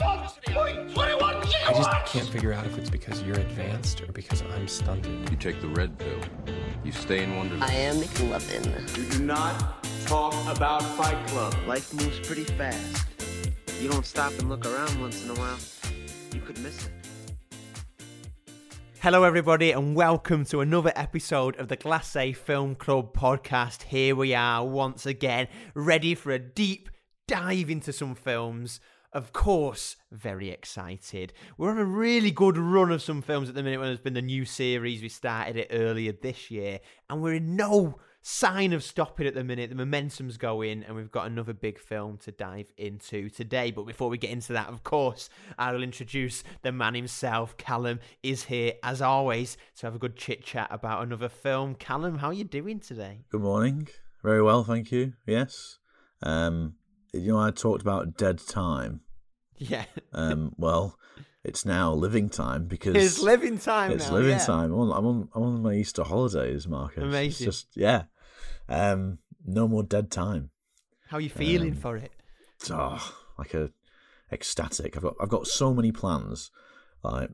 I just can't figure out if it's because you're advanced or because I'm stunted. You take the red pill. You stay in Wonderland. I am McLovin. You do not talk about Fight Club. Life moves pretty fast. You don't stop and look around once in a while, you could miss it. Hello, everybody, and welcome to another episode of the Glass A Film Club podcast. Here we are once again, ready for a deep dive into some films. Of course, very excited. We're on a really good run of some films at the minute when there's been the new series. We started it earlier this year, and we're in no sign of stopping at the minute. The momentum's going, and we've got another big film to dive into today. But before we get into that, of course, I will introduce the man himself. Callum is here, as always, to have a good chit chat about another film. Callum, how are you doing today? Good morning. Very well, thank you. Yes. Um, you know, I talked about dead time. Yeah. Um, well, it's now living time because It's living time It's now, living yeah. time. I'm on, I'm on. I'm on my Easter holidays, Marcus. It's Amazing. just yeah. Um, no more dead time. How are you feeling Um, for it? It's, oh, like a ecstatic. I've got I've got so many plans. Like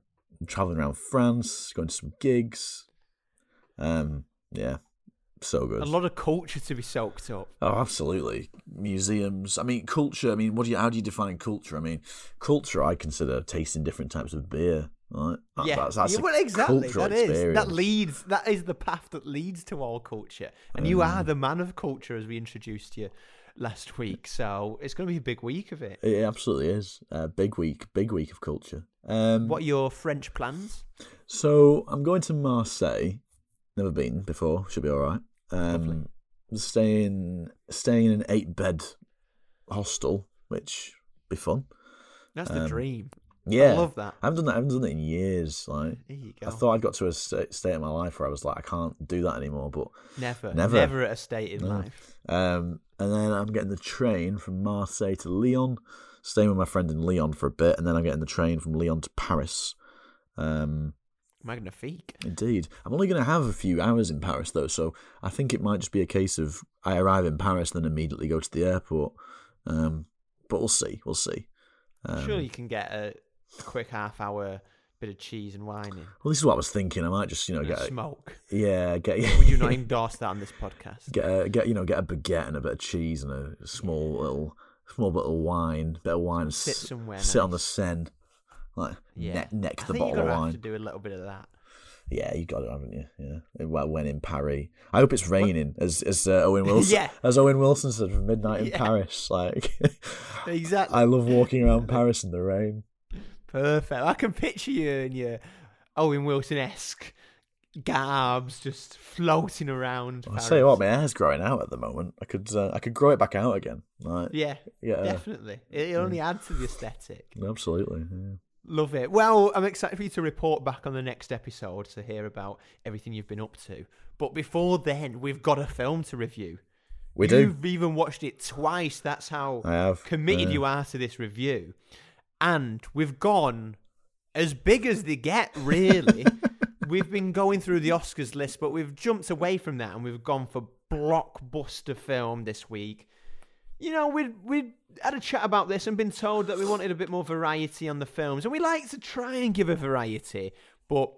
traveling around France, going to some gigs. Um, yeah, so good. A lot of culture to be soaked up. Oh, absolutely. Museums. I mean, culture. I mean, what do you? How do you define culture? I mean, culture. I consider tasting different types of beer. Right? That- yeah, that's, that's yeah, well, exactly. That is that leads. That is the path that leads to all culture. And you Mm. are the man of culture, as we introduced you last week. So it's going to be a big week of it. It absolutely is. Uh, big week. Big week of culture. Um, What are your French plans? So I'm going to Marseille. Never been before. Should be all right. Um, staying staying in an eight bed hostel, which be fun. That's the um, dream. Yeah, I love that. I haven't done that. I haven't done it in years. Like I thought I'd got to a sta- state in my life where I was like, I can't do that anymore. But Never, never. never, at a state in No. life. um, and then I'm getting the train from Marseille to Lyon, staying with my friend in Lyon for a bit, and then I'm getting the train from Lyon to Paris. Um, Magnifique. Indeed. I'm only going to have a few hours in Paris, though, so I think it might just be a case of I arrive in Paris, then immediately go to the airport. Um, but we'll see. We'll see. Um, Sure, you can get a, quick half hour bit of cheese and wine in. Well, this is what I was thinking. I might just, you know, and get a, smoke. yeah, get Would you not endorse that on this podcast? get a, get you know get a baguette and a bit of cheese and a small little small bit of wine, bit of wine, Sit s- somewhere sit on the nice. Seine, like Yeah. neck, neck I the bottle of wine. to do a little bit of that. Yeah, you got it, haven't you? Yeah. Well, when in Paris, I hope it's raining, as as uh, Owen Wilson, Yeah. as Owen Wilson said from Midnight in Yeah. Paris. Like, Exactly. I love walking around Paris in the rain. Perfect. I can picture you in your Owen Wilson esque garbs just floating around. I Paris. say what, my hair's growing out at the moment. I could uh, I could grow it back out again. Like, Yeah, yeah, definitely. It only adds to the aesthetic. absolutely. Yeah. Love it. Well, I'm excited for you to report back on the next episode to hear about everything you've been up to. But before then, we've got a film to review. We do. You've even watched it twice. That's how I have, committed yeah. you are to this review. And we've gone as big as they get, really. we've been going through the Oscars list, but we've jumped away from that and we've gone for blockbuster film this week. You know, we'd, we'd had a chat about this and been told that we wanted a bit more variety on the films. And we like to try and give a variety, but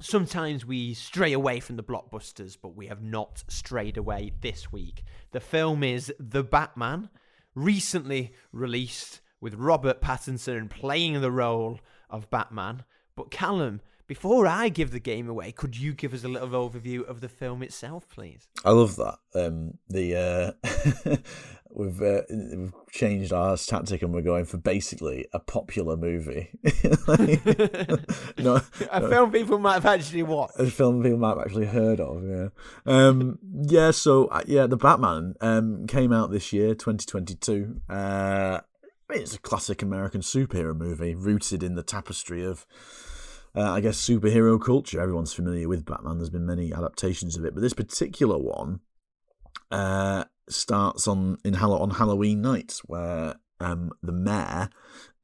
sometimes we stray away from the blockbusters, but we have not strayed away this week. The film is The Batman, recently released with Robert Pattinson playing the role of Batman. But Callum, before I give the game away, could you give us a little overview of the film itself, please? I love that. Um, the uh, we've uh, we've changed our tactic and we're going for basically a popular movie. Like, no, A film people might have actually watched. a film people might have actually heard of. Yeah, um, yeah. So uh, yeah, the Batman um, came out this year, 2022. Uh, it's a classic American superhero movie rooted in the tapestry of. Uh, I guess superhero culture. Everyone's familiar with Batman. There's been many adaptations of it, but this particular one uh, starts on in Hall- on Halloween night, where um, the mayor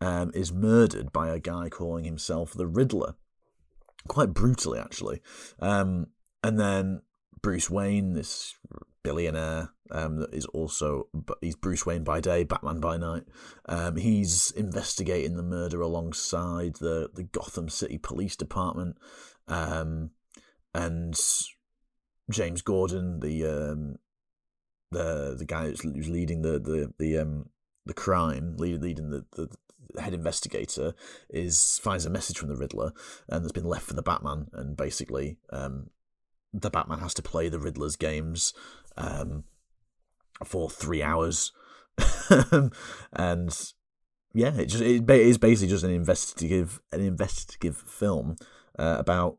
um, is murdered by a guy calling himself the Riddler, quite brutally actually. Um, and then Bruce Wayne, this billionaire, um, that is also he's Bruce Wayne by day, Batman by night. Um, he's investigating the murder alongside the the Gotham City Police Department, um, and James Gordon, the um, the the guy who's, who's leading the the the um the crime, lead, leading the, the head investigator, is finds a message from the Riddler and that's been left for the Batman, and basically um the Batman has to play the Riddler's games um for three hours, and yeah, it just it is basically just an investigative an investigative film uh, about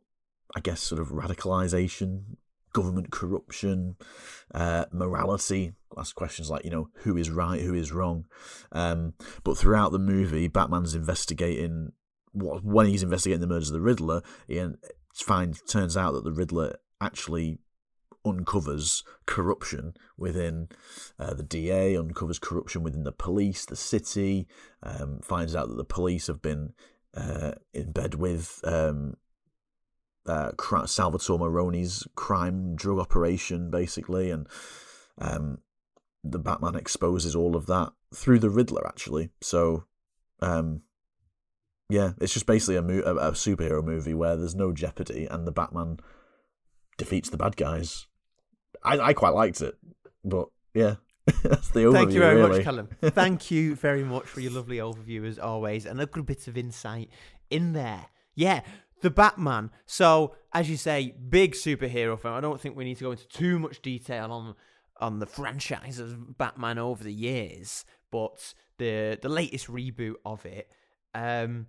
I guess sort of radicalization, government corruption, uh, morality. Ask questions like you know who is right, who is wrong. Um, but throughout the movie, Batman's investigating what when he's investigating the murders of the Riddler, he finds turns out that the Riddler actually uncovers corruption within uh, the DA, uncovers corruption within the police, the city, um, finds out that the police have been uh, in bed with um, uh, Salvatore Maroni's crime drug operation, basically, and um, the Batman exposes all of that through the Riddler, actually. So, um, yeah, it's just basically a, mo- a, a superhero movie where there's no jeopardy, and the Batman defeats the bad guys. I, I quite liked it, but yeah, that's the overview. Thank you very really. much, Callum. Thank you very much for your lovely overview as always, and a good bit of insight in there. Yeah, the Batman. So, as you say, big superhero film. I don't think we need to go into too much detail on on the franchise of Batman over the years, but the the latest reboot of it. Um,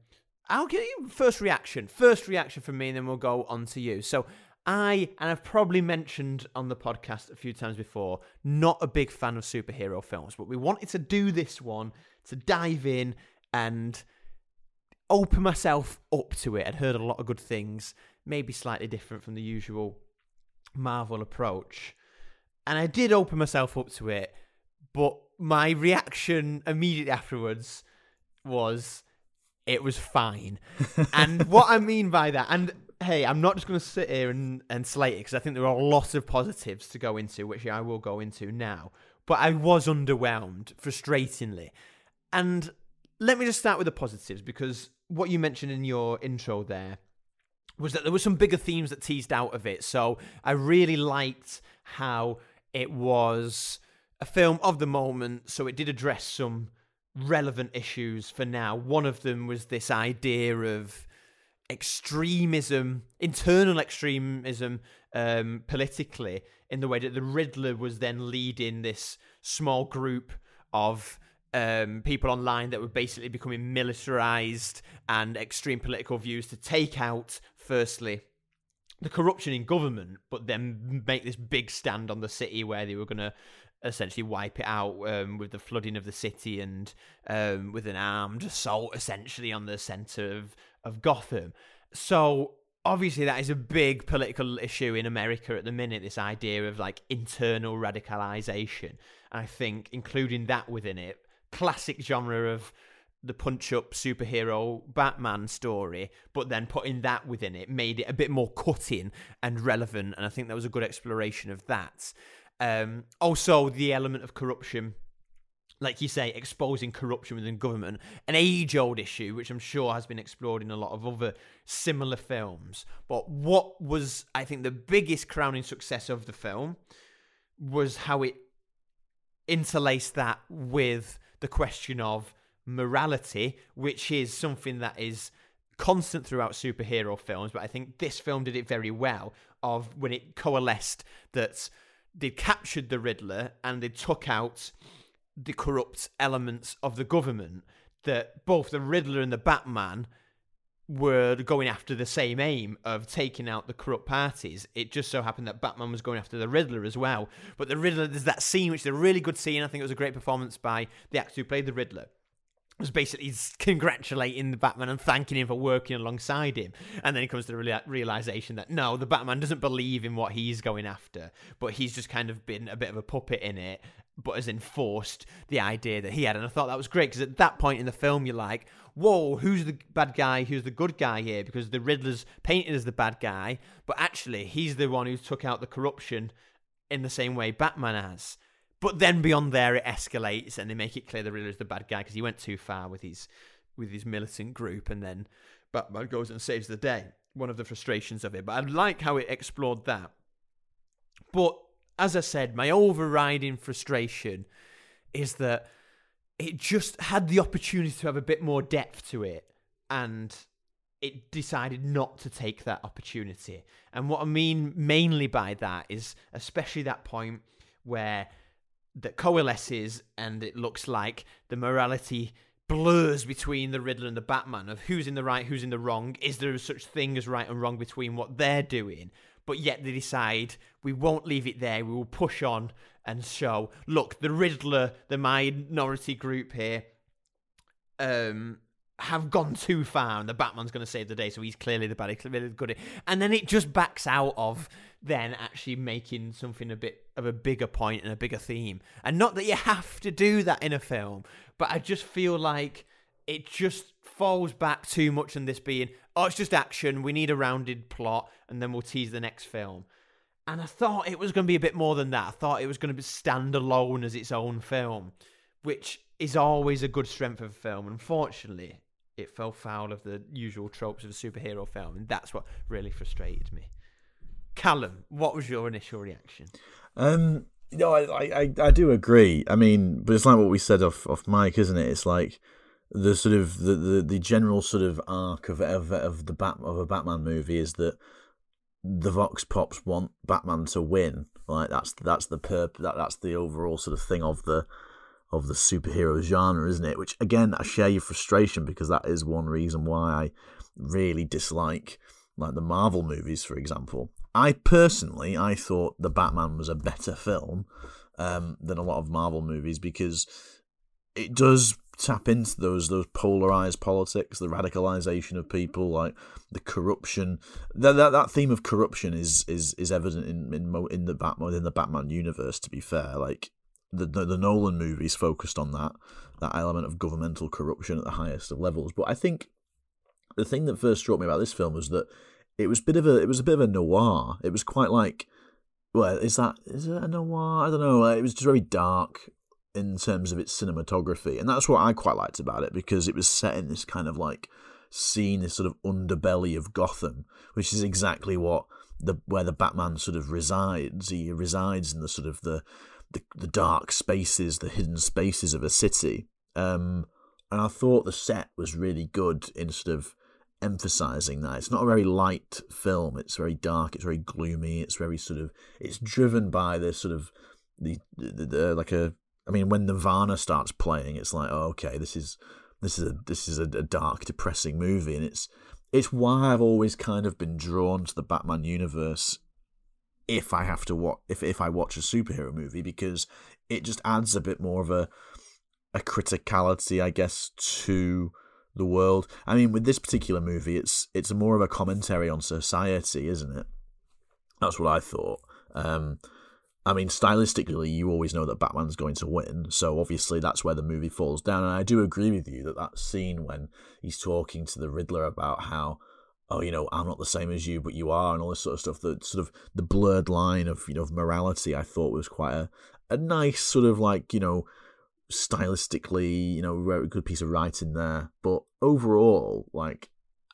I'll give you first reaction. First reaction from me, and then we'll go on to you. So, I and I've probably mentioned on the podcast a few times before, not a big fan of superhero films, but we wanted to do this one to dive in and open myself up to it. I'd heard a lot of good things, maybe slightly different from the usual Marvel approach. And I did open myself up to it, but my reaction immediately afterwards was it was fine. and what I mean by that, and hey, I'm not just going to sit here and, and slate it because I think there are a lot of positives to go into, which I will go into now. But I was underwhelmed, frustratingly. And let me just start with the positives because what you mentioned in your intro there was that there were some bigger themes that teased out of it. So I really liked how it was a film of the moment. So it did address some relevant issues for now. One of them was this idea of extremism, internal extremism, um, politically, in the way that the Riddler was then leading this small group of um, people online that were basically becoming militarized and extreme political views to take out, firstly, the corruption in government, but then make this big stand on the city where they were going to essentially wipe it out um, with the flooding of the city and um, with an armed assault essentially on the center of, of Gotham. So obviously that is a big political issue in America at the minute. This idea of like internal radicalization, and I think including that within it classic genre of the punch up superhero Batman story, but then putting that within it made it a bit more cutting and relevant. And I think that was a good exploration of that. Um, also, the element of corruption, like you say, exposing corruption within government, an age old issue, which I'm sure has been explored in a lot of other similar films. But what was, I think, the biggest crowning success of the film was how it interlaced that with the question of morality, which is something that is constant throughout superhero films, but I think this film did it very well of when it coalesced that they captured the Riddler and they took out the corrupt elements of the government that both the Riddler and the Batman were going after the same aim of taking out the corrupt parties. It just so happened that Batman was going after the Riddler as well. But the Riddler, there's that scene, which is a really good scene. I think it was a great performance by the actor who played the Riddler was basically congratulating the Batman and thanking him for working alongside him. And then he comes to the realization that no, the Batman doesn't believe in what he's going after, but he's just kind of been a bit of a puppet in it, but has enforced the idea that he had. And I thought that was great because at that point in the film, you're like, whoa, who's the bad guy? Who's the good guy here? Because the Riddler's painted as the bad guy, but actually, he's the one who took out the corruption in the same way Batman has. But then beyond there, it escalates, and they make it clear the is the bad guy because he went too far with his with his militant group, and then Batman goes and saves the day. One of the frustrations of it, but I like how it explored that. But as I said, my overriding frustration is that it just had the opportunity to have a bit more depth to it, and it decided not to take that opportunity. And what I mean mainly by that is especially that point where that coalesces and it looks like the morality blurs between the Riddler and the Batman of who's in the right, who's in the wrong. Is there such thing as right and wrong between what they're doing? But yet they decide we won't leave it there. We will push on and show. Look, the Riddler, the minority group here, um, have gone too far, and the Batman's going to save the day. So he's clearly the bad, he's clearly the good. And then it just backs out of then actually making something a bit of a bigger point and a bigger theme. And not that you have to do that in a film, but I just feel like it just falls back too much on this being, oh, it's just action. We need a rounded plot, and then we'll tease the next film. And I thought it was going to be a bit more than that. I thought it was going to be stand alone as its own film, which is always a good strength of a film. Unfortunately, it fell foul of the usual tropes of a superhero film, and that's what really frustrated me. Callum, what was your initial reaction? Um, no, I, I, I do agree. I mean, but it's like what we said off off Mike, isn't it? It's like the sort of the, the, the general sort of arc of of, of the bat of a Batman movie is that the Vox Pops want Batman to win. Like that's that's the perp that that's the overall sort of thing of the of the superhero genre, isn't it? Which again, I share your frustration because that is one reason why I really dislike like the Marvel movies, for example. I personally, I thought the Batman was a better film um, than a lot of Marvel movies because it does tap into those those polarized politics, the radicalization of people, like the corruption. That that, that theme of corruption is is is evident in in, in the Batman in the Batman universe. To be fair, like the, the, the Nolan movies focused on that that element of governmental corruption at the highest of levels. But I think the thing that first struck me about this film was that it was bit of a it was a bit of a noir. It was quite like well, is that is it a noir? I don't know. It was just very dark in terms of its cinematography, and that's what I quite liked about it because it was set in this kind of like scene, this sort of underbelly of Gotham, which is exactly what the where the Batman sort of resides. He resides in the sort of the the, the dark spaces, the hidden spaces of a city. Um, and I thought the set was really good in sort of emphasizing that. It's not a very light film. It's very dark. It's very gloomy. It's very sort of. It's driven by this sort of the, the, the like a. I mean, when Nirvana starts playing, it's like, oh, okay, this is this is a this is a, a dark, depressing movie, and it's it's why I've always kind of been drawn to the Batman universe if I have to watch if if I watch a superhero movie because it just adds a bit more of a a criticality, I guess, to the world. I mean, with this particular movie, it's it's more of a commentary on society, isn't it? That's what I thought. Um, I mean, stylistically, you always know that Batman's going to win, so obviously that's where the movie falls down. And I do agree with you that that scene when he's talking to the Riddler about how oh, you know, I'm not the same as you, but you are, and all this sort of stuff. The sort of the blurred line of you know of morality, I thought was quite a a nice sort of like you know stylistically, you know, very good piece of writing there. But overall, like,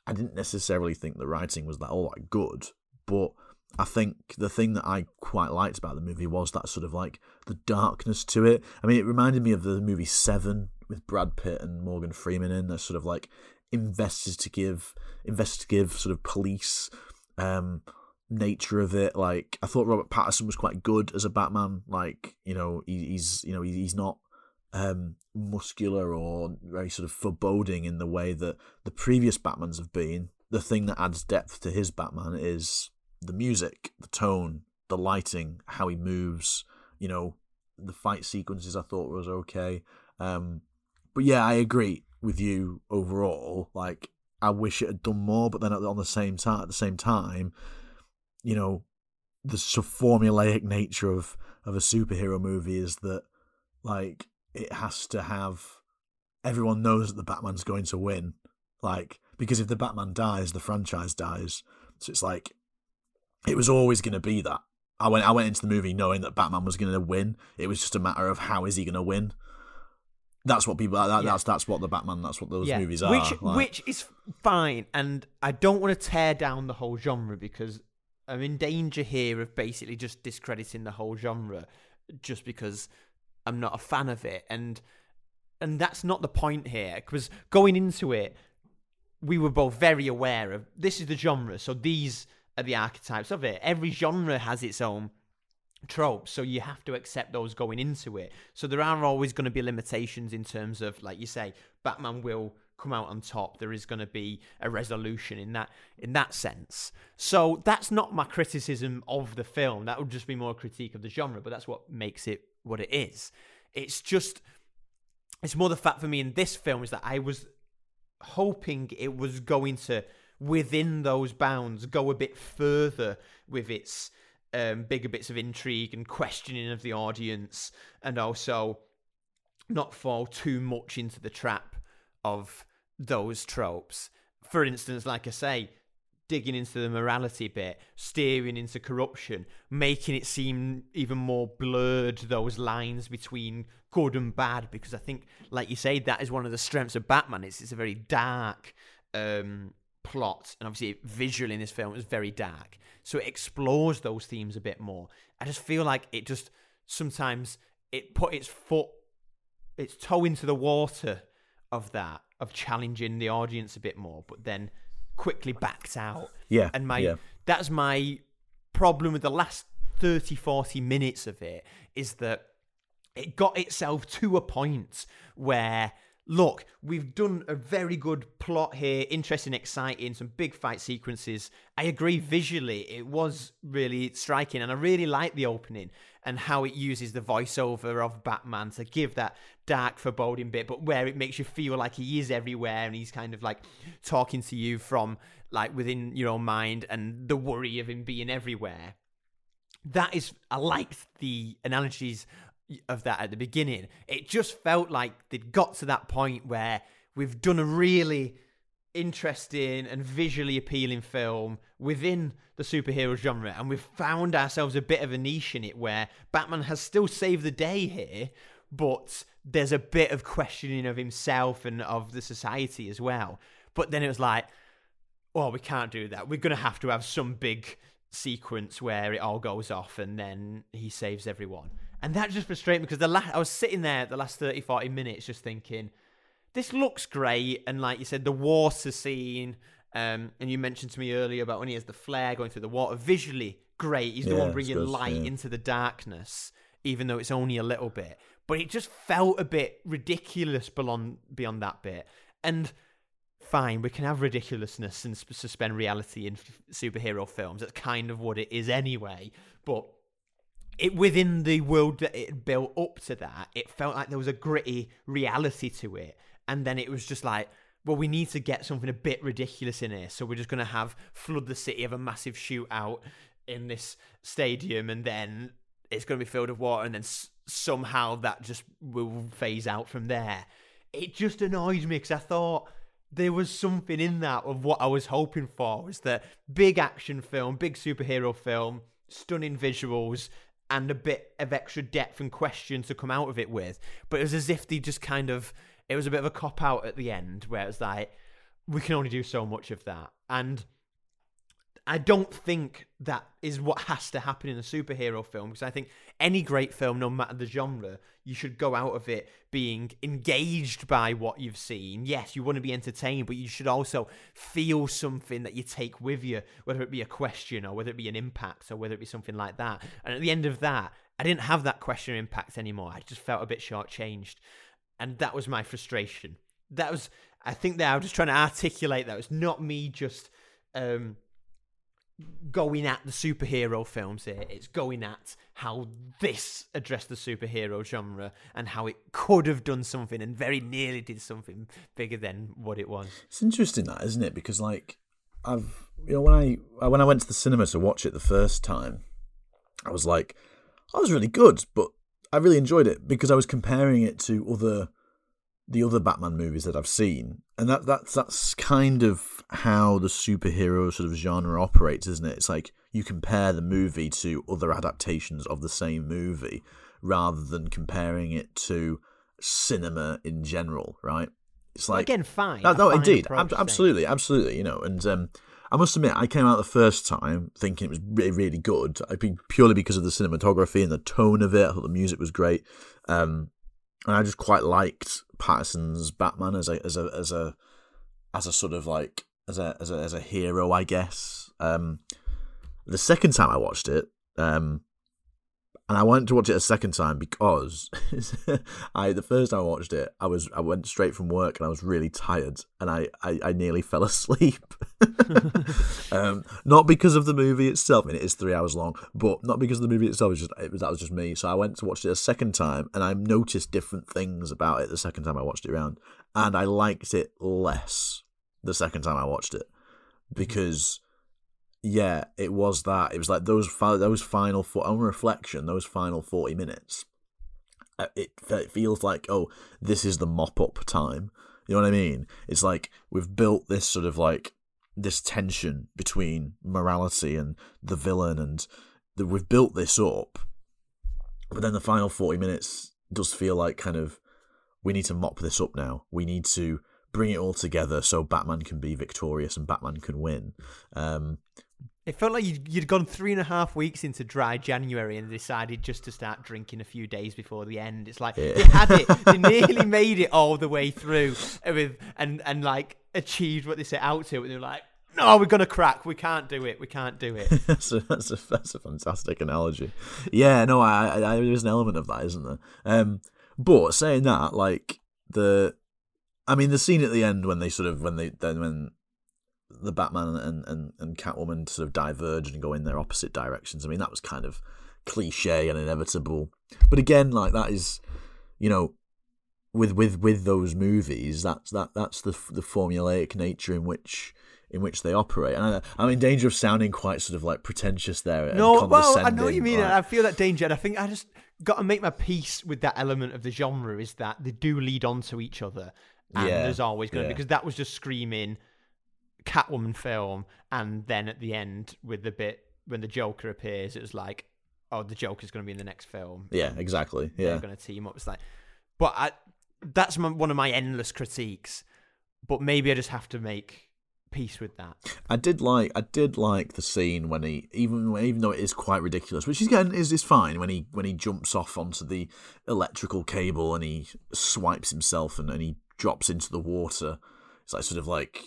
I didn't necessarily think the writing was that all that good, but. I think the thing that I quite liked about the movie was that sort of like the darkness to it. I mean, it reminded me of the movie Seven with Brad Pitt and Morgan Freeman in. That sort of like investigative investigative sort of police um nature of it. Like i thought robert pattinson was quite good as a batman like you know he, he's you know he, he's not um muscular or very sort of foreboding in the way that the previous batmans have been. The thing that adds depth to his batman is the music the tone the lighting how he moves you know the fight sequences i thought was okay. Um but yeah i agree with you overall. Like I wish it had done more, but then on the same time, at the same time, you know, the formulaic nature of of a superhero movie is that like it has to have everyone knows that the Batman's going to win. Like because if the Batman dies, the franchise dies. So it's like it was always going to be that. I went I went into the movie knowing that Batman was going to win. It was just a matter of how is he going to win. That's what people. That, Yeah. That's that's what the Batman. That's what those movies are. Which like. which is fine, and I don't want to tear down the whole genre because I'm in danger here of basically just discrediting the whole genre just because I'm not a fan of it, and and that's not the point here. Because going into it, we were both very aware of this is the genre, so these are the archetypes of it. Every genre has its own tropes, so you have to accept those going into it. So there are always going to be limitations in terms of, like you say, Batman will come out on top. There is going to be a resolution in that in that sense. So that's not my criticism of the film. That would just be more critique of the genre, but that's what makes it what it is. It's just it's more the fact for me in this film is that I was hoping it was going to within those bounds go a bit further with its um, bigger bits of intrigue and questioning of the audience and also not fall too much into the trap of those tropes. For instance like i say digging into the morality bit steering into corruption making it seem even more blurred those lines between good and bad because i think like you say that is one of the strengths of batman it's, it's a very dark um plot and obviously visually in this film is very dark. So it explores those themes a bit more. I just feel like it just sometimes it put its foot its toe into the water of that of challenging the audience a bit more but then quickly backed out. Yeah, and my yeah. that's my problem with the last 30 40 minutes of it is that it got itself to a point where look we've done a very good plot here interesting exciting some big fight sequences. I agree visually it was really striking and i really like the opening and how it uses the voiceover of batman to give that dark foreboding bit but where it makes you feel like he is everywhere and he's kind of like talking to you from like within your own mind and the worry of him being everywhere. That is i liked the analogies of that at the beginning it just felt like they'd got to that point where we've done a really interesting and visually appealing film within the superhero genre and we've found ourselves a bit of a niche in it where batman has still saved the day here but there's a bit of questioning of himself and of the society as well but then it was like well, we can't do that. We're going to have to have some big sequence where it all goes off and then he saves everyone. And that just frustrated me because the la- I was sitting there the last 30, 40 minutes just thinking, this looks great. And like you said, the water scene, um, and you mentioned to me earlier about when he has the flare going through the water, visually great. He's the Yeah, one bringing good, light yeah. into the darkness, even though it's only a little bit. But it just felt a bit ridiculous beyond, beyond that bit. And fine, we can have ridiculousness and suspend reality in f- superhero films. That's kind of what it is anyway. But it within the world that it built up to that, it felt like there was a gritty reality to it. And then it was just like, well, we need to get something a bit ridiculous in here. So we're just going to have flood the city of a massive shootout in this stadium, and then it's going to be filled with water, and then s- somehow that just will phase out from there. It just annoyed me because I thought there was something in that of what I was hoping for was the big action film, big superhero film, stunning visuals, and a bit of extra depth and question to come out of it with. But it was as if they just kind of it was a bit of a cop out at the end where it was like we can only do so much of that. And I don't think that is what has to happen in a superhero film because I think any great film, no matter the genre, you should go out of it being engaged by what you've seen. Yes, you want to be entertained, but you should also feel something that you take with you, whether it be a question or whether it be an impact or whether it be something like that. And at the end of that, I didn't have that question or impact anymore. I just felt a bit shortchanged. And that was my frustration. That was, I think that I was just trying to articulate that. It's not me just. Um, going at the superhero films here. It's going at how this addressed the superhero genre and how it could have done something and very nearly did something bigger than what it was. It's interesting that, isn't it? Because like I've you know when I uh, when I went to the cinema to watch it the first time, I was like, I was really good, but I really enjoyed it because I was comparing it to other the other Batman movies that I've seen, and that that's that's kind of how the superhero sort of genre operates, isn't it? It's like you compare the movie to other adaptations of the same movie rather than comparing it to cinema in general, right? It's like Again, fine. no, no fine indeed, Ab- absolutely, absolutely. You know, and um, I must admit, I came out the first time thinking it was really, really good. I think purely because of the cinematography and the tone of it. I thought the music was great, um, and I just quite liked Pattinson's Batman as a as a as a as a sort of like as a as a as a hero, I guess. Um, the second time I watched it, um, and I went to watch it a second time because I the first time I watched it, I was I went straight from work and I was really tired and I I, I nearly fell asleep. um, not because of the movie itself, I mean it is three hours long, but not because of the movie itself. It was just it was, that was just me. So I went to watch it a second time and I noticed different things about it the second time I watched it around, and I liked it less the second time I watched it because yeah, it was that. It was like those fi- those final for on reflection, those final forty minutes. uh, It it feels like oh, this is the mop up time. You know what I mean? It's like we've built this sort of like this tension between morality and the villain, and that we've built this up. But then the final forty minutes does feel like kind of we need to mop this up now. We need to bring it all together so Batman can be victorious and Batman can win. Um, It felt like you'd, you'd gone three and a half weeks into dry January and decided just to start drinking a few days before the end. It's like Yeah. they had it, they nearly made it all the way through with and and like achieved what they set out to, and they're like, "No, we're gonna crack. We can't do it. We can't do it." that's a that's a that's a fantastic analogy. Yeah, no, I, I, I there's an element of that, isn't there? Um, but saying that, like the, I mean, the scene at the end when they sort of when they then when the Batman and and and Catwoman sort of diverge and go in their opposite directions. I mean, that was kind of cliche and inevitable. But again, like that is, you know, with with with those movies, that's that that's the the formulaic nature in which in which they operate. And I, I'm in danger of sounding quite sort of like pretentious there. No, well, I know what you mean. like- I feel that danger, and I think I just got to make my peace with that element of the genre is that they do lead on to each other, and Yeah, there's always going to yeah. because that was just screaming Catwoman film, and then at the end with the bit when the Joker appears, it was like, oh, the Joker's going to be in the next film. yeah, exactly. Yeah, they're going to team up. It's like, but I, that's my, one of my endless critiques. But maybe I just have to make peace with that. I did like I did like the scene when he even even though it is quite ridiculous, which again is is fine when he when he jumps off onto the electrical cable and he swipes himself and, and he drops into the water. It's like sort of like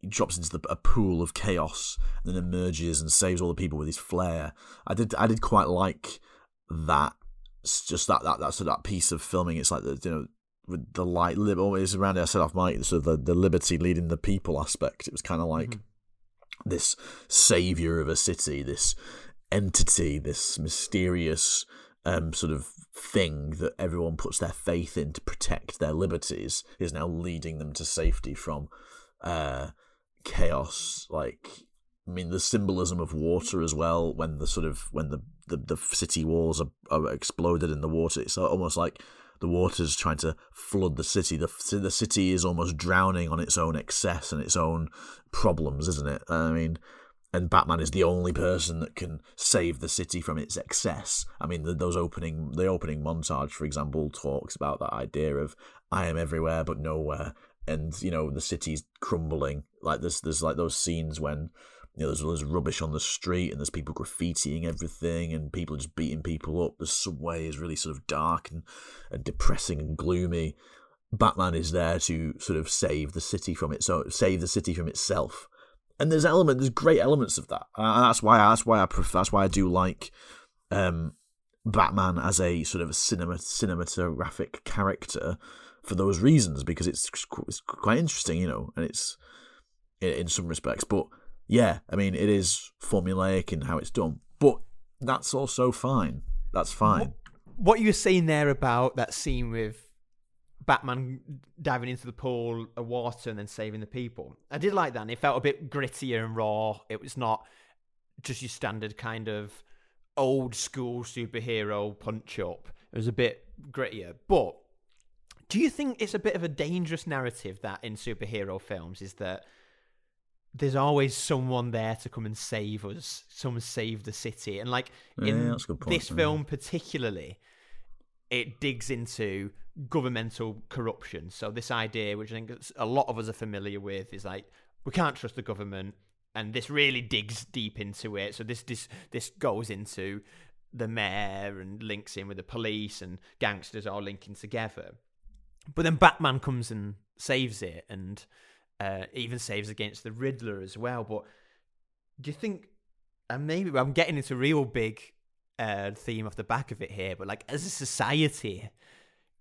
he drops into the, a pool of chaos and then emerges and saves all the people with his flare. I did I did quite like that. It's just that that that sort of that piece of filming. It's like the you know with the light lib always around it. I said off mic, sort of the, the liberty leading the people aspect. It was kind of like this savior of a city, this entity, this mysterious um, sort of thing that everyone puts their faith in to protect their liberties is now leading them to safety from uh, chaos. Like, I mean, the symbolism of water as well. When the sort of when the the, the city walls are, are exploded in the water, it's almost like the water's trying to flood the city. The the city is almost drowning on its own excess and its own problems, isn't it? I mean, and Batman is the only person that can save the city from its excess. I mean, the, those opening the opening montage, for example, talks about that idea of I am everywhere but nowhere, and you know the city's crumbling. Like there's there's like those scenes when you know, there's, there's rubbish on the street and there's people graffitiing everything and people just beating people up. The subway is really sort of dark and, and depressing and gloomy. Batman is there to sort of save the city from it, so save the city from itself. And there's element, there's great elements of that. That's why, that's why I prefer, that's why I do like um, Batman as a sort of a cinema cinematographic character for those reasons because it's it's quite interesting, you know, and it's in, some respects. But yeah, I mean, it is formulaic in how it's done, but that's also fine. That's fine. What you were saying there about that scene with Batman diving into the pool of water and then saving the people, I did like that. And it felt a bit grittier and raw. It was not just your standard kind of old school superhero punch up. It was a bit grittier. But do you think it's a bit of a dangerous narrative that in superhero films is that there's always someone there to come and save us, someone save the city, and like Yeah, in that's a good point, this yeah. film particularly, it digs into governmental corruption. So this idea, which I think a lot of us are familiar with, is like we can't trust the government, and this really digs deep into it. So this this this goes into the mayor and links in with the police and gangsters all linking together. But then Batman comes and saves it, and uh, even saves against the Riddler as well. But do you think? And maybe I'm getting into real big uh, theme off the back of it here, but like as a society,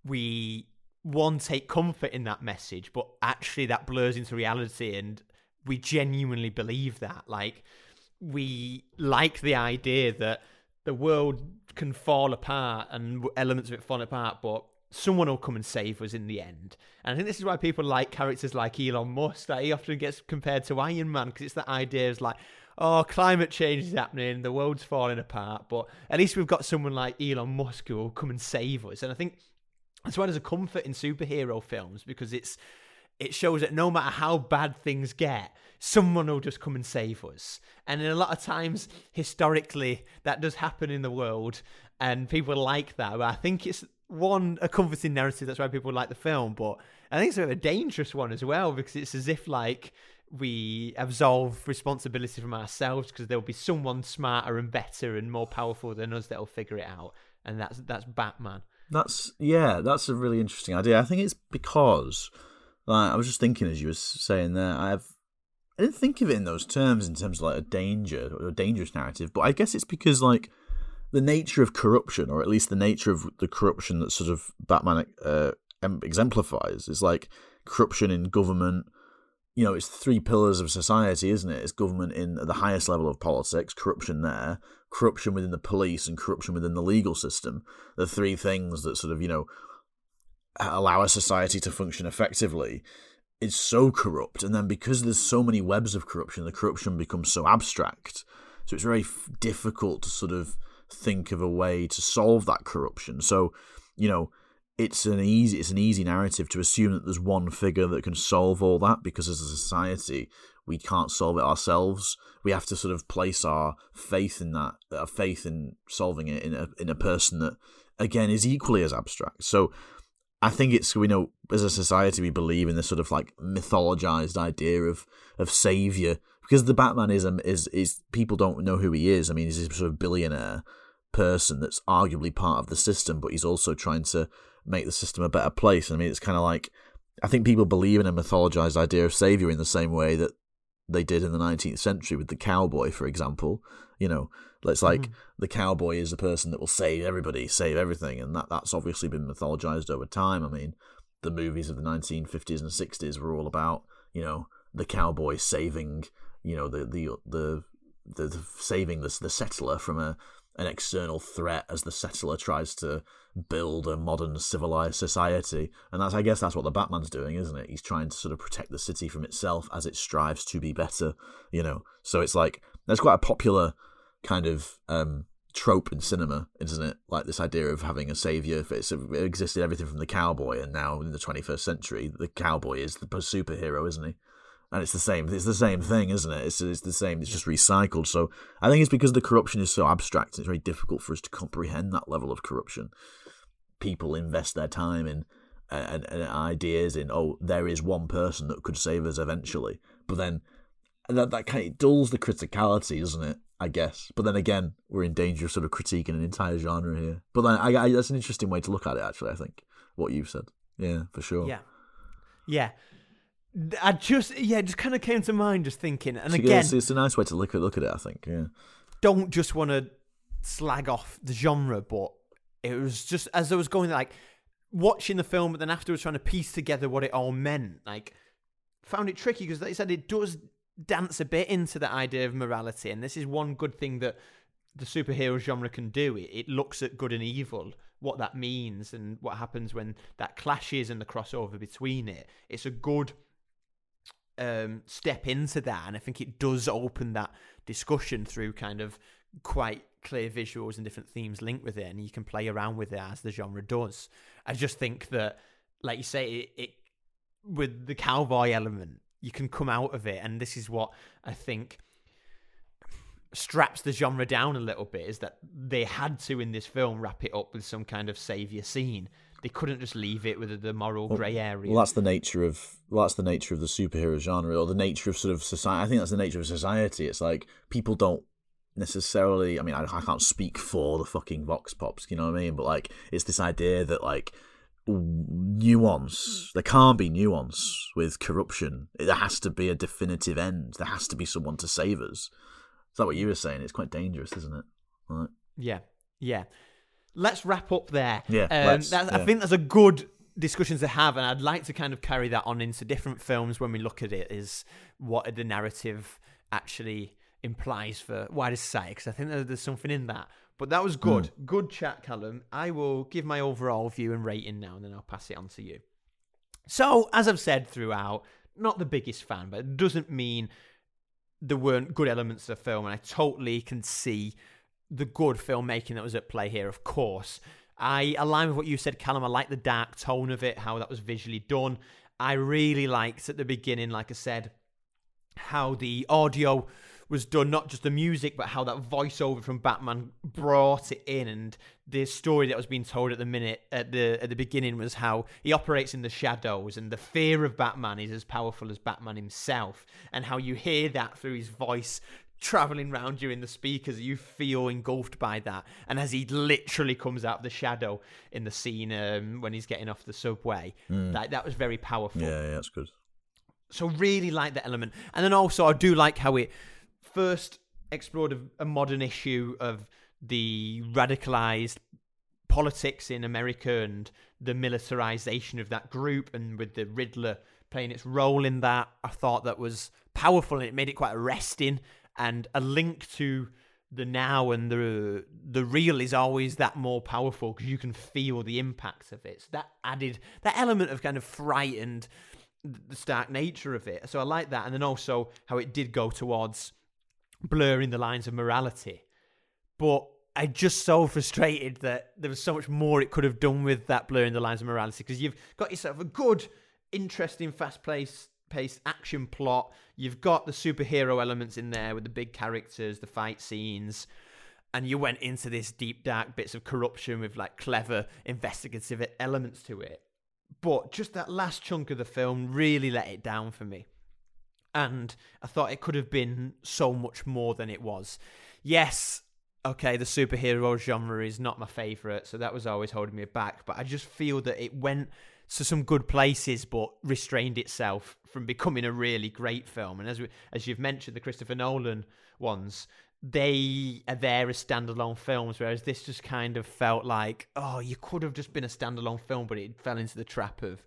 we one take comfort in that message, but actually that blurs into reality, and we genuinely believe that. Like we like the idea that the world can fall apart and elements of it fall apart, but someone will come and save us in the end. And I think this is why people like characters like Elon Musk. That he often gets compared to Iron Man because it's that idea of like, oh, climate change is happening, the world's falling apart, but at least we've got someone like Elon Musk who will come and save us. And I think that's why there's a comfort in superhero films because it's it shows that no matter how bad things get, someone will just come and save us. And in a lot of times, historically, that does happen in the world, and people like that. But I think it's one a comforting narrative. That's why people like the film. But I think it's a, bit of a dangerous one as well because it's as if like we absolve responsibility from ourselves because there'll be someone smarter and better and more powerful than us that'll figure it out, and that's that's Batman. That's yeah, that's a really interesting idea. I think it's because like I was just thinking as you were saying there, I've I didn't think of it in those terms in terms of like a danger or a dangerous narrative, but I guess it's because like the nature of corruption, or at least the nature of the corruption that sort of Batman uh, exemplifies, is like corruption in government. You know, it's three pillars of society, isn't it? It's government in the highest level of politics, corruption there, corruption within the police, and corruption within the legal system. The three things that sort of, you know, allow a society to function effectively is so corrupt. And then because there's so many webs of corruption, the corruption becomes so abstract. So it's very difficult to sort of think of a way to solve that corruption. So, you know, it's an easy it's an easy narrative to assume that there's one figure that can solve all that because as a society we can't solve it ourselves. We have to sort of place our faith in that, our faith in solving it in a in a person that again is equally as abstract. So I think it's we know as a society we believe in this sort of like mythologized idea of of savior because the Batman is um, is is people don't know who he is. I mean, he's a sort of billionaire person that's arguably part of the system, but he's also trying to make the system a better place. I mean, it's kind of like I think people believe in a mythologized idea of savior in the same way that they did in the 19th century with the cowboy, for example. You know, it's like mm-hmm. the cowboy is the person that will save everybody, save everything, and that that's obviously been mythologized over time. I mean, the movies of the 1950s and 60s were all about you know the cowboy saving you know the the the, the, the saving the the settler from a an external threat as the settler tries to build a modern civilized society. And that's i guess that's what the batman's doing isn't it? He's trying to sort of protect the city from itself as it strives to be better you know? So it's like that's quite a popular kind of um trope in cinema isn't it? Like this idea of having a savior it's it existed everything from the cowboy and now in the 21st century the cowboy is the superhero isn't he and it's the same it's the same thing isn't it? It's, it's the same it's just recycled. So i think it's because the corruption is so abstract and it's very difficult for us to comprehend that level of corruption. People invest their time in uh, and, and ideas in oh there is one person that could save us eventually. But then that that kind of dulls the criticality doesn't it? I guess. But then again we're in danger of sort of critiquing an entire genre here. But then I, I that's an interesting way to look at it actually i think what you've said. Yeah for sure. Yeah. Yeah. I just yeah, it just kind of came to mind just thinking, and So, yeah, again, it's, it's a nice way to look at look at it i think yeah don't just want to slag off the genre, but it was just as I was going like watching the film, but then afterwards trying to piece together what it all meant. Like, found it tricky because, like I said, it does dance a bit into the idea of morality, and this is one good thing that the superhero genre can do. It, it looks at good and evil, what that means, and what happens when that clashes and the crossover between it. It's a good um, step into that, and I think it does open that discussion through kind of quite clear visuals and different themes linked with it, and you can play around with it as the genre does. I just think that, like you say, it, it with the cowboy element, you can come out of it, and this is what I think straps the genre down a little bit is that they had to in this film wrap it up with some kind of savior scene. They couldn't just leave it with the moral grey area. Well, that's the nature of well, that's the nature of the superhero genre, or the nature of sort of society. I think that's the nature of society. It's like people don't necessarily. I mean, I, I can't speak for the fucking vox pops, you know what I mean? But like, it's this idea that like nuance. There can't be nuance with corruption. There has to be a definitive end. There has to be someone to save us. Is that what you were saying? It's quite dangerous, isn't it? Right. Yeah, yeah. Let's wrap up there. Yeah, um, yeah. I think that's a good discussion to have, and I'd like to kind of carry that on into different films when we look at it. Is what the narrative actually implies for wider society? Because I think that there's something in that. But that was good. Good chat, Callum. I will give my overall view and rating now, and then I'll pass it on to you. So, as I've said throughout, not the biggest fan, but it doesn't mean there weren't good elements of the film, and I totally can see the good filmmaking that was at play here, of course. I align with what you said, Callum. I like the dark tone of it, how that was visually done. I really liked at the beginning, like I said, how the audio was done, not just the music, but how that voiceover from Batman brought it in, and the story that was being told at the minute at the at the beginning was how he operates in the shadows, and the fear of Batman is as powerful as Batman himself, and how you hear that through his voice traveling round you in the speakers you feel engulfed by that. And as he literally comes out of the shadow in the scene um, when he's getting off the subway that that was very powerful. Yeah, yeah, that's good. so really like that element. And then also i do like how it first explored a, a modern issue of the radicalized politics in america and the militarization of that group and with the riddler playing its role in that. I thought that was powerful and it made it quite arresting and a link to the now and the the real is always that more powerful because you can feel the impacts of it. So that added that element of kind of frightened the stark nature of it. So I like that, and then also how it did go towards blurring the lines of morality. But I just so frustrated that there was so much more it could have done with that blurring the lines of morality because you've got yourself a good, interesting, fast-paced paced action plot. You've got the superhero elements in there with the big characters, the fight scenes, and you went into this deep dark bits of corruption with like clever investigative elements to it. But just that last chunk of the film really let it down for me. And I thought it could have been so much more than it was. Yes, okay, the superhero genre is not my favorite, so that was always holding me back, but I just feel that it went to some good places but restrained itself from becoming a really great film. And as we, as you've mentioned the Christopher Nolan ones, they are there as standalone films, whereas this just kind of felt like, oh, you could have just been a standalone film, but it fell into the trap of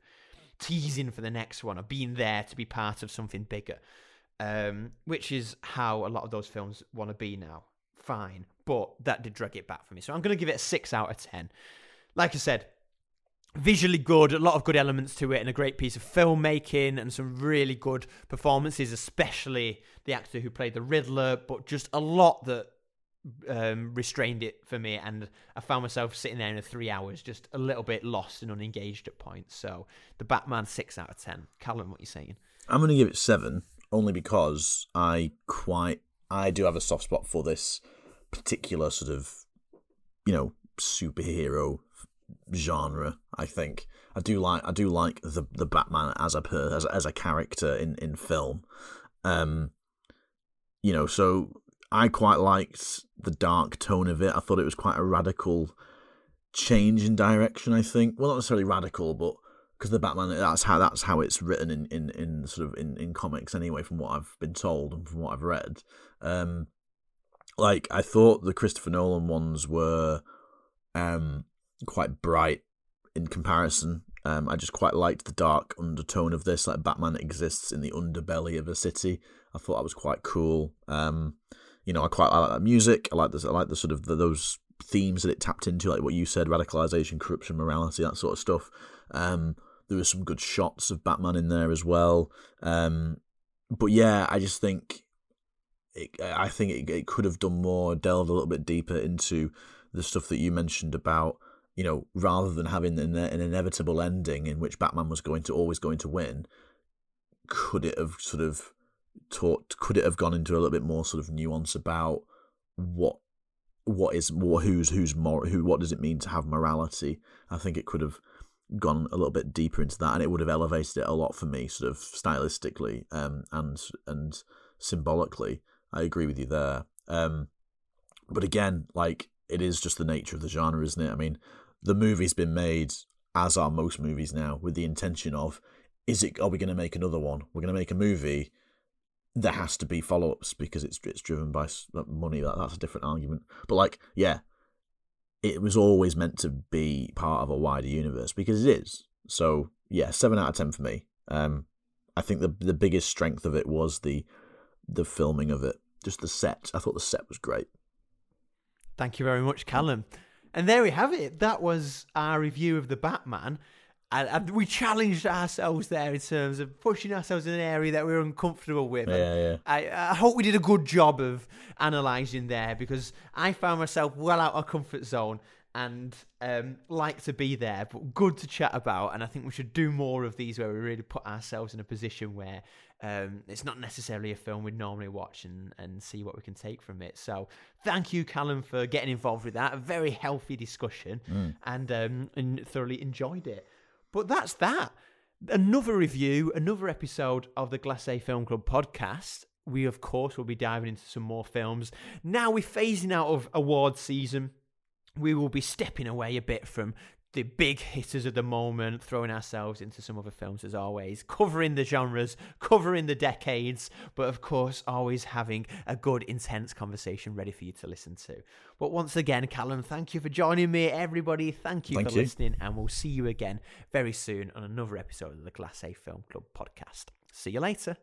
teasing for the next one or being there to be part of something bigger, um, which is how a lot of those films want to be now. Fine, but that did drag it back for me. So I'm going to give it a six out of ten. Like I said, visually good, a lot of good elements to it, and a great piece of filmmaking, and some really good performances, especially the actor who played the Riddler. But just a lot that um, restrained it for me, and I found myself sitting there in the three hours, just a little bit lost and unengaged at points. So the Batman six out of ten. Callum, what you saying? I'm going to give it seven, only because I quite I do have a soft spot for this particular sort of you know superhero genre. I think I do like I do like the the Batman as a per, as, as a character in in film. Um, you know, so I quite liked the dark tone of it. I thought it was quite a radical change in direction. I think, well, not necessarily radical, but because the Batman that's how that's how it's written in, in, in sort of in, in comics anyway, from what I've been told and from what I've read. Um, like I thought the Christopher Nolan ones were um quite bright in comparison. Um, I just quite liked the dark undertone of this. Like Batman exists in the underbelly of a city. I thought that was quite cool. Um, you know, I quite I like that music. I like this. I like the sort of the, those themes that it tapped into, like what you said, radicalization, corruption, morality, that sort of stuff. Um, there were some good shots of Batman in there as well. Um, but yeah, I just think it, I think it, it could have done more, delved a little bit deeper into the stuff that you mentioned about you know, rather than having an, an inevitable ending in which Batman was going to always going to win, could it have sort of taught? Could it have gone into a little bit more sort of nuance about what what is what who's who's more who what does it mean to have morality? I think it could have gone a little bit deeper into that, and it would have elevated it a lot for me, sort of stylistically um, and and symbolically. I agree with you there. Um, but again, like it is just the nature of the genre, isn't it? I mean, the movie's been made, as are most movies now, with the intention of, is it? Are we going to make another one? We're going to make a movie. There has to be follow-ups because it's it's driven by money. That that's a different argument. But like, yeah, it was always meant to be part of a wider universe because it is. So yeah, seven out of ten for me. Um, I think the the biggest strength of it was the the filming of it, just the set. I thought the set was great. Thank you very much, Callum. And there we have it. That was our review of the Batman. And, and, we challenged ourselves there in terms of pushing ourselves in an area that we were uncomfortable with. Yeah, yeah. I, I hope we did a good job of analysing there because I found myself well out of comfort zone and um, like to be there, but good to chat about. And I think we should do more of these where we really put ourselves in a position where um, it's not necessarily a film we'd normally watch and, and see what we can take from it. So thank you, Callum, for getting involved with that. A very healthy discussion Mm. and, um, and thoroughly enjoyed it. But that's that. Another review, another episode of the Glacé Film Club podcast. We, of course, will be diving into some more films. Now we're phasing out of award season. We will be stepping away a bit from the big hitters of the moment, throwing ourselves into some other films as always, covering the genres, covering the decades, but of course, always having a good, intense conversation ready for you to listen to. But once again, Callum, thank you for joining me. Everybody, thank you Thank for you. listening, and we'll see you again very soon on another episode of the Glacé Film Club podcast. See you later.